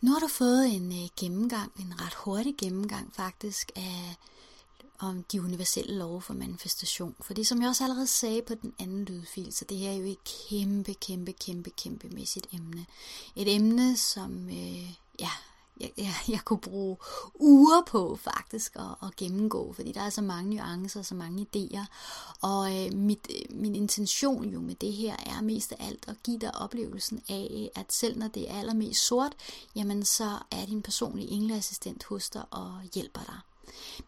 Nu har du fået en øh, gennemgang, en ret hurtig gennemgang faktisk, af om de universelle love for manifestation. For det som jeg også allerede sagde på den anden lydfil, så det her er jo et kæmpe, kæmpe, kæmpe, kæmpe mæssigt emne. Et emne, som øh, ja, jeg, jeg, jeg kunne bruge uger på faktisk at, at gennemgå, fordi der er så mange nuancer, så mange idéer. Og øh, mit, øh, min intention jo med det her er mest af alt at give dig oplevelsen af, at selv når det er allermest sort, jamen så er din personlige engleassistent hos dig og hjælper dig.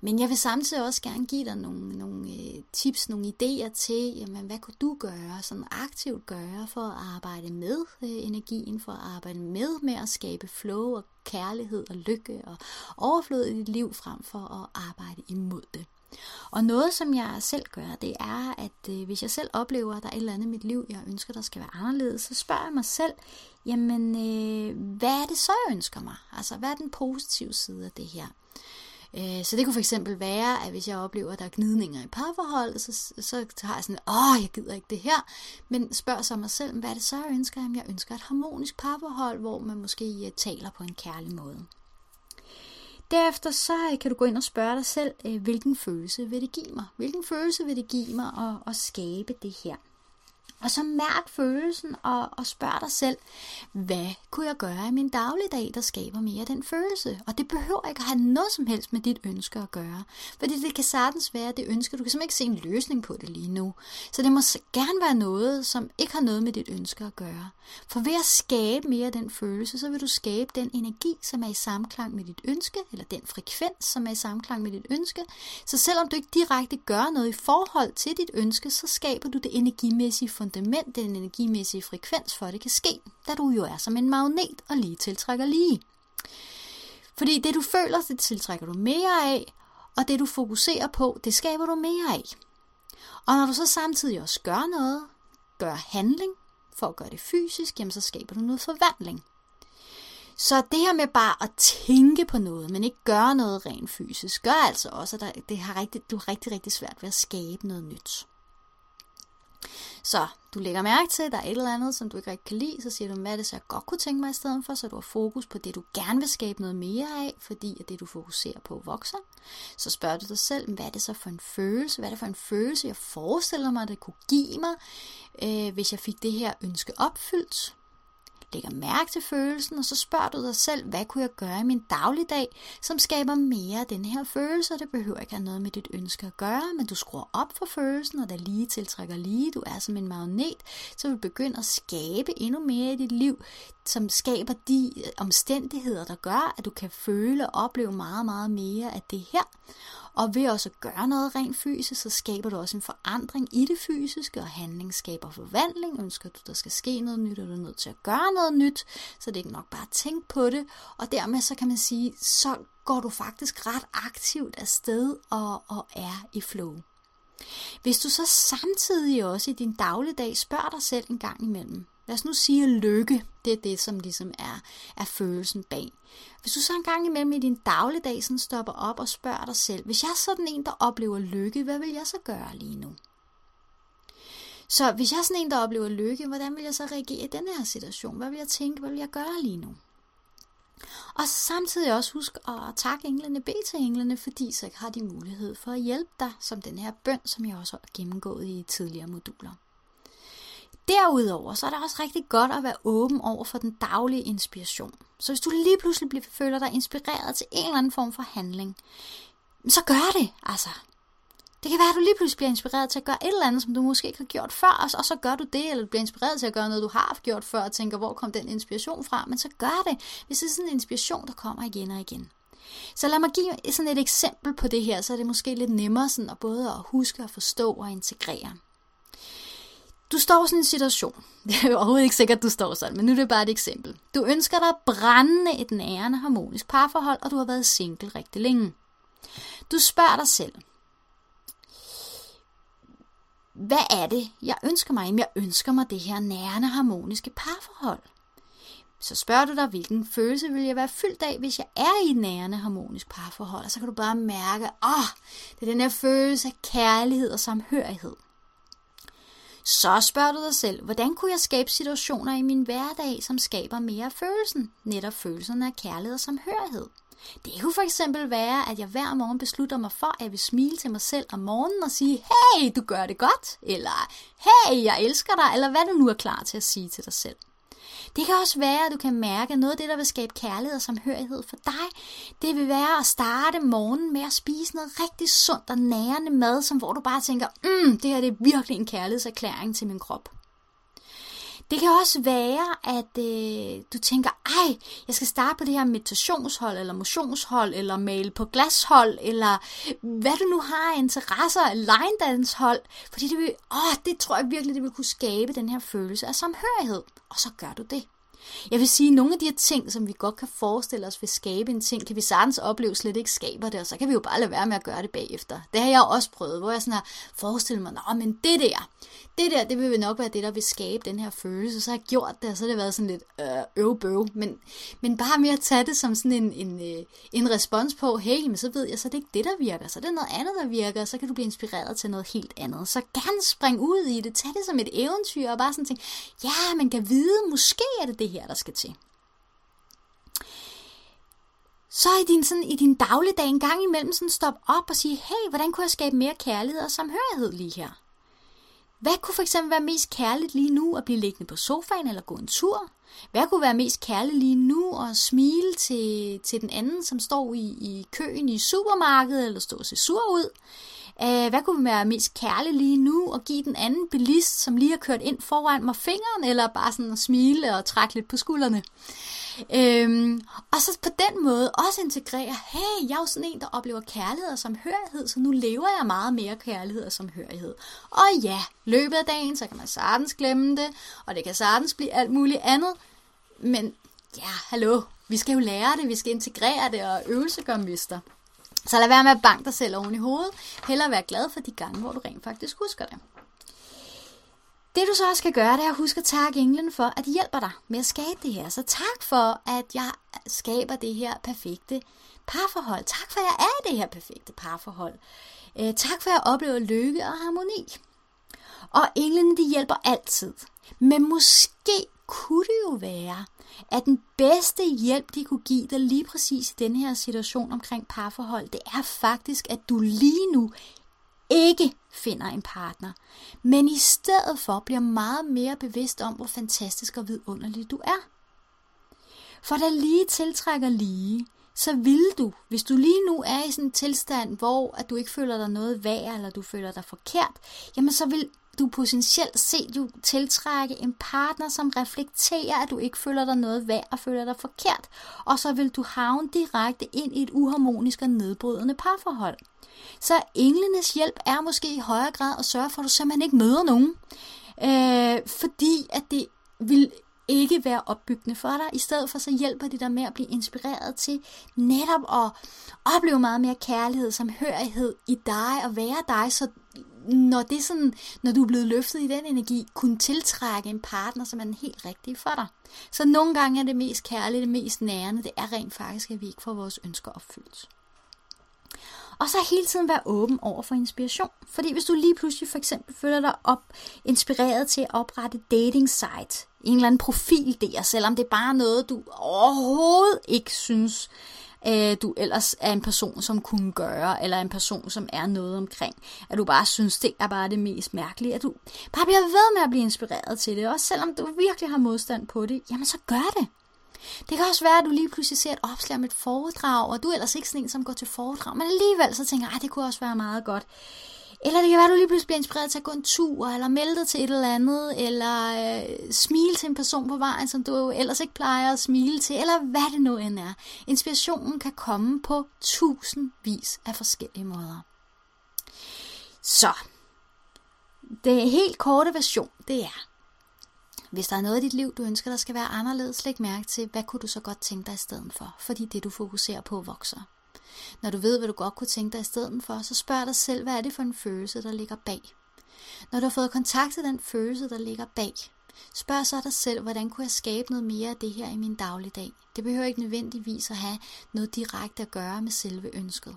Men jeg vil samtidig også gerne give dig nogle, nogle øh, tips, nogle idéer til, jamen, hvad kunne du gøre, sådan aktivt gøre for at arbejde med øh, energien, for at arbejde med med at skabe flow og kærlighed og lykke og overflod i dit liv, frem for at arbejde imod det. Og noget, som jeg selv gør, det er, at øh, hvis jeg selv oplever, at der er et eller andet i mit liv, jeg ønsker, der skal være anderledes, så spørger jeg mig selv, jamen, øh, hvad er det så, jeg ønsker mig? Altså, hvad er den positive side af det her? Øh, så det kunne for eksempel være, at hvis jeg oplever, at der er gnidninger i parforholdet, så, så har jeg sådan, åh, jeg gider ikke det her. Men spørger så mig selv, hvad er det så, jeg ønsker? Jamen, jeg ønsker et harmonisk parforhold, hvor man måske øh, taler på en kærlig måde. Derefter så øh, kan du gå ind og spørge dig selv, hvilken følelse vil det give mig? Hvilken følelse vil det give mig at, at skabe det her? Og så mærk følelsen og, og spørg dig selv, hvad kunne jeg gøre i min dagligdag, der skaber mere den følelse? Og det behøver ikke at have noget som helst med dit ønske at gøre. Fordi det kan sagtens være, det ønske, du kan simpelthen ikke se en løsning på det lige nu. Så det må gerne være noget, som ikke har noget med dit ønske at gøre. For ved at skabe mere den følelse, så vil du skabe den energi, som er i samklang med dit ønske, eller den frekvens, som er i samklang med dit ønske. Så selvom du ikke direkte gør noget i forhold til dit ønske, så skaber du det energimæssige fundament, den energimæssige frekvens for, at det kan ske, da du jo er som en magnet og lige tiltrækker lige. Fordi det du føler, det tiltrækker du mere af, og det du fokuserer på, det skaber du mere af. Og når du så samtidig også gør noget, gør handling for at gøre det fysisk, jamen så skaber du noget forvandling. Så det her med bare at tænke på noget, men ikke gøre noget rent fysisk, gør altså også, at det har rigtig, du har rigtig, rigtig svært ved at skabe noget nyt. Så du lægger mærke til, at der er et eller andet, som du ikke rigtig kan lide, så siger du, hvad er det så, jeg godt kunne tænke mig i stedet for, så du har fokus på det, du gerne vil skabe noget mere af, fordi at det, du fokuserer på, vokser. Så spørger du dig selv, hvad er det så for en følelse, hvad er det for en følelse, jeg forestiller mig, det kunne give mig, øh, hvis jeg fik det her ønske opfyldt? Lægger mærke til følelsen, og så spørger du dig selv, hvad kunne jeg gøre i min dagligdag, som skaber mere af den her følelse, og det behøver ikke have noget med dit ønske at gøre, men du skruer op for følelsen, og der lige tiltrækker lige, du er som en magnet, så vil du begynde at skabe endnu mere i dit liv, som skaber de øh, omstændigheder, der gør, at du kan føle og opleve meget, meget mere af det her. Og ved også at gøre noget rent fysisk, så skaber du også en forandring i det fysiske, og handling skaber forvandling. Ønsker du, der skal ske noget nyt, er du nødt til at gøre noget nyt, så det er ikke nok bare at tænke på det. Og dermed så kan man sige, så går du faktisk ret aktivt afsted og, og er i flow. Hvis du så samtidig også i din dagligdag spørger dig selv en gang imellem, lad os nu sige lykke, det er det, som ligesom er, er følelsen bag. Hvis du så en gang imellem i din dagligdag sådan stopper op og spørger dig selv, hvis jeg er sådan en, der oplever lykke, hvad vil jeg så gøre lige nu? Så hvis jeg er sådan en, der oplever lykke, hvordan vil jeg så reagere i den her situation? Hvad vil jeg tænke, hvad vil jeg gøre lige nu? Og samtidig også husk at takke englene, bede til englene, fordi så har de mulighed for at hjælpe dig, som den her bøn, som jeg også har gennemgået i tidligere moduler. Derudover så er det også rigtig godt at være åben over for den daglige inspiration. Så hvis du lige pludselig bliver, føler dig inspireret til en eller anden form for handling, så gør det, altså. Det kan være, at du lige pludselig bliver inspireret til at gøre et eller andet, som du måske ikke har gjort før, og så gør du det, eller du bliver inspireret til at gøre noget, du har gjort før, og tænker, hvor kom den inspiration fra, men så gør det, hvis det er sådan en inspiration, der kommer igen og igen. Så lad mig give sådan et eksempel på det her, så er det måske lidt nemmere sådan at både at huske at forstå og integrere. Du står i sådan en situation. Det er jo overhovedet ikke sikkert, at du står sådan, men nu er det bare et eksempel. Du ønsker dig brændende et nærende harmonisk parforhold, og du har været single rigtig længe. Du spørger dig selv, hvad er det, jeg ønsker mig? Jamen, jeg ønsker mig det her nærende harmoniske parforhold. Så spørger du dig, hvilken følelse vil jeg være fyldt af, hvis jeg er i et nærende harmonisk parforhold? Og så kan du bare mærke, åh, oh, det er den her følelse af kærlighed og samhørighed. Så spørger du dig selv, hvordan kunne jeg skabe situationer i min hverdag, som skaber mere følelsen, netop følelsen af kærlighed og samhørighed. Det kunne for eksempel være, at jeg hver morgen beslutter mig for, at jeg vil smile til mig selv om morgenen og sige, hey, du gør det godt, eller hey, jeg elsker dig, eller hvad du nu er klar til at sige til dig selv. Det kan også være, at du kan mærke, at noget af det, der vil skabe kærlighed og samhørighed for dig, det vil være at starte morgenen med at spise noget rigtig sundt og nærende mad, som hvor du bare tænker, mm, det her det er virkelig en kærlighedserklæring til min krop. Det kan også være, at øh, du tænker, ej, jeg skal starte på det her meditationshold, eller motionshold, eller male på glashold, eller hvad du nu har af interesser, line dance hold, fordi det vil, åh, det tror jeg virkelig, det vil kunne skabe den her følelse af samhørighed. Og så gør du det. Jeg vil sige, at nogle af de her ting, som vi godt kan forestille os vil skabe en ting, kan vi sagtens opleve slet ikke skaber det, og så kan vi jo bare lade være med at gøre det bagefter. Det har jeg også prøvet, hvor jeg sådan har forestillet mig, Nå, men det der, det der, det vil nok være det, der vil skabe den her følelse. Så har jeg gjort det, og så har det været sådan lidt øh, øvbøv. Men, men bare mere at tage det som sådan en, en, øh, en respons på, hey, men så ved jeg, så er det ikke det, der virker. Så er det noget andet, der virker, og så kan du blive inspireret til noget helt andet. Så gerne spring ud i det, tag det som et eventyr, og bare sådan tænke, ja, man kan vide, måske er det det her, der skal til. Så i din, sådan, i din dagligdag en gang imellem sådan stop op og sige, hey, hvordan kunne jeg skabe mere kærlighed og samhørighed lige her? Hvad kunne for eksempel være mest kærligt lige nu at blive liggende på sofaen eller gå en tur? Hvad kunne være mest kærligt lige nu at smile til, til den anden, som står i, i køen i supermarkedet eller står og se sur ud? Øh, hvad kunne være mest kærlig lige nu og give den anden bilist, som lige har kørt ind foran mig fingeren, eller bare sådan at smile og trække lidt på skuldrene? Øhm, og så på den måde også integrere, hey, jeg er jo sådan en, der oplever kærlighed og samhørighed, så nu lever jeg meget mere kærlighed og samhørighed. Og ja, løbet af dagen, så kan man sagtens glemme det, og det kan sagtens blive alt muligt andet, men ja, hallo, vi skal jo lære det, vi skal integrere det, og øvelse gør mester. Så lad være med at banke dig selv oven i hovedet. Heller være glad for de gange, hvor du rent faktisk husker det. Det du så også skal gøre, det er at huske at takke englen for, at de hjælper dig med at skabe det her. Så tak for, at jeg skaber det her perfekte parforhold. Tak for, at jeg er i det her perfekte parforhold. Øh, tak for, at jeg oplever lykke og harmoni. Og englene, de hjælper altid. Men måske kunne det jo være, at den bedste hjælp, de kunne give dig lige præcis i den her situation omkring parforhold, det er faktisk, at du lige nu ikke finder en partner, men i stedet for bliver meget mere bevidst om, hvor fantastisk og vidunderlig du er. For der lige tiltrækker lige, så vil du, hvis du lige nu er i sådan en tilstand, hvor at du ikke føler dig noget værd, eller du føler dig forkert, jamen så vil du potentielt set du tiltrække en partner, som reflekterer, at du ikke føler dig noget værd og føler dig forkert. Og så vil du havne direkte ind i et uharmonisk og nedbrydende parforhold. Så englenes hjælp er måske i højere grad at sørge for, at du simpelthen ikke møder nogen. Øh, fordi at det vil ikke være opbyggende for dig. I stedet for så hjælper det dig med at blive inspireret til netop at opleve meget mere kærlighed, samhørighed i dig og være dig, så når, det sådan, når du er blevet løftet i den energi, kunne tiltrække en partner, som er den helt rigtige for dig. Så nogle gange er det mest kærlige, det mest nærende, det er rent faktisk, at vi ikke får vores ønsker opfyldt. Og så hele tiden være åben over for inspiration. Fordi hvis du lige pludselig for eksempel føler dig op, inspireret til at oprette dating site, en eller anden profil der, selvom det er bare noget, du overhovedet ikke synes, øh, du ellers er en person, som kunne gøre, eller en person, som er noget omkring. At du bare synes, det er bare det mest mærkelige. At du bare bliver ved med at blive inspireret til det. Også selvom du virkelig har modstand på det, jamen så gør det. Det kan også være, at du lige pludselig ser et opslag om et foredrag, og du er ellers ikke sådan en, som går til foredrag, men alligevel så tænker jeg, ah, det kunne også være meget godt. Eller det kan være, at du lige pludselig bliver inspireret til at gå en tur, eller melde dig til et eller andet, eller øh, smile til en person på vejen, som du ellers ikke plejer at smile til, eller hvad det nu end er. Inspirationen kan komme på tusindvis af forskellige måder. Så, det helt korte version, det er, hvis der er noget i dit liv, du ønsker, der skal være anderledes, læg mærke til, hvad kunne du så godt tænke dig i stedet for, fordi det du fokuserer på vokser. Når du ved, hvad du godt kunne tænke dig i stedet for, så spørg dig selv, hvad er det for en følelse, der ligger bag. Når du har fået kontakt til den følelse, der ligger bag, spørg så dig selv, hvordan kunne jeg skabe noget mere af det her i min dagligdag. Det behøver ikke nødvendigvis at have noget direkte at gøre med selve ønsket.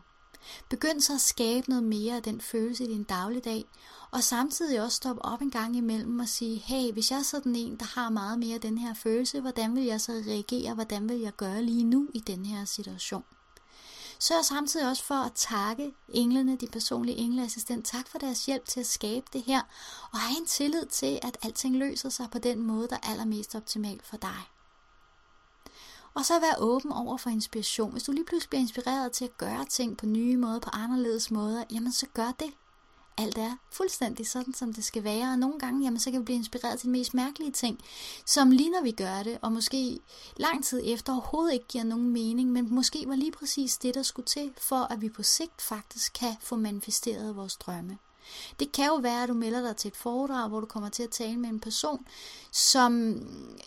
Begynd så at skabe noget mere af den følelse i din dagligdag, og samtidig også stoppe op en gang imellem og sige, hey, hvis jeg er sådan en, der har meget mere af den her følelse, hvordan vil jeg så reagere, hvordan vil jeg gøre lige nu i den her situation? Sørg samtidig også for at takke englene, de personlige engleassistent. Tak for deres hjælp til at skabe det her, og have en tillid til, at alting løser sig på den måde, der er allermest optimal for dig. Og så være åben over for inspiration. Hvis du lige pludselig bliver inspireret til at gøre ting på nye måder, på anderledes måder, jamen så gør det alt er fuldstændig sådan, som det skal være. Og nogle gange, jamen, så kan vi blive inspireret til de mest mærkelige ting, som lige når vi gør det, og måske lang tid efter overhovedet ikke giver nogen mening, men måske var lige præcis det, der skulle til, for at vi på sigt faktisk kan få manifesteret vores drømme. Det kan jo være, at du melder dig til et foredrag, hvor du kommer til at tale med en person, som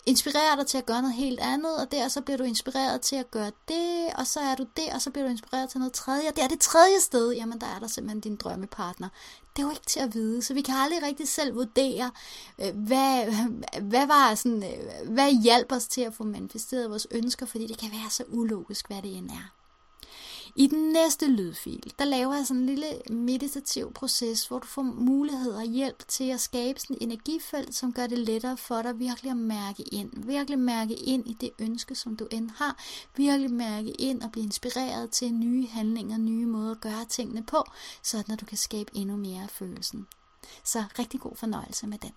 inspirerer dig til at gøre noget helt andet, og der så bliver du inspireret til at gøre det, og så er du der, og så bliver du inspireret til noget tredje, og det er det tredje sted, jamen der er der simpelthen din drømmepartner. Det er jo ikke til at vide, så vi kan aldrig rigtig selv vurdere, øh, hvad, hvad, var sådan, øh, hvad hjalp os til at få manifesteret vores ønsker, fordi det kan være så ulogisk, hvad det end er. I den næste lydfil, der laver jeg sådan en lille meditativ proces, hvor du får mulighed og hjælp til at skabe sådan et energifelt, som gør det lettere for dig virkelig at mærke ind. Virkelig mærke ind i det ønske, som du end har. Virkelig mærke ind og blive inspireret til nye handlinger, nye måder at gøre tingene på, så at du kan skabe endnu mere af følelsen. Så rigtig god fornøjelse med den.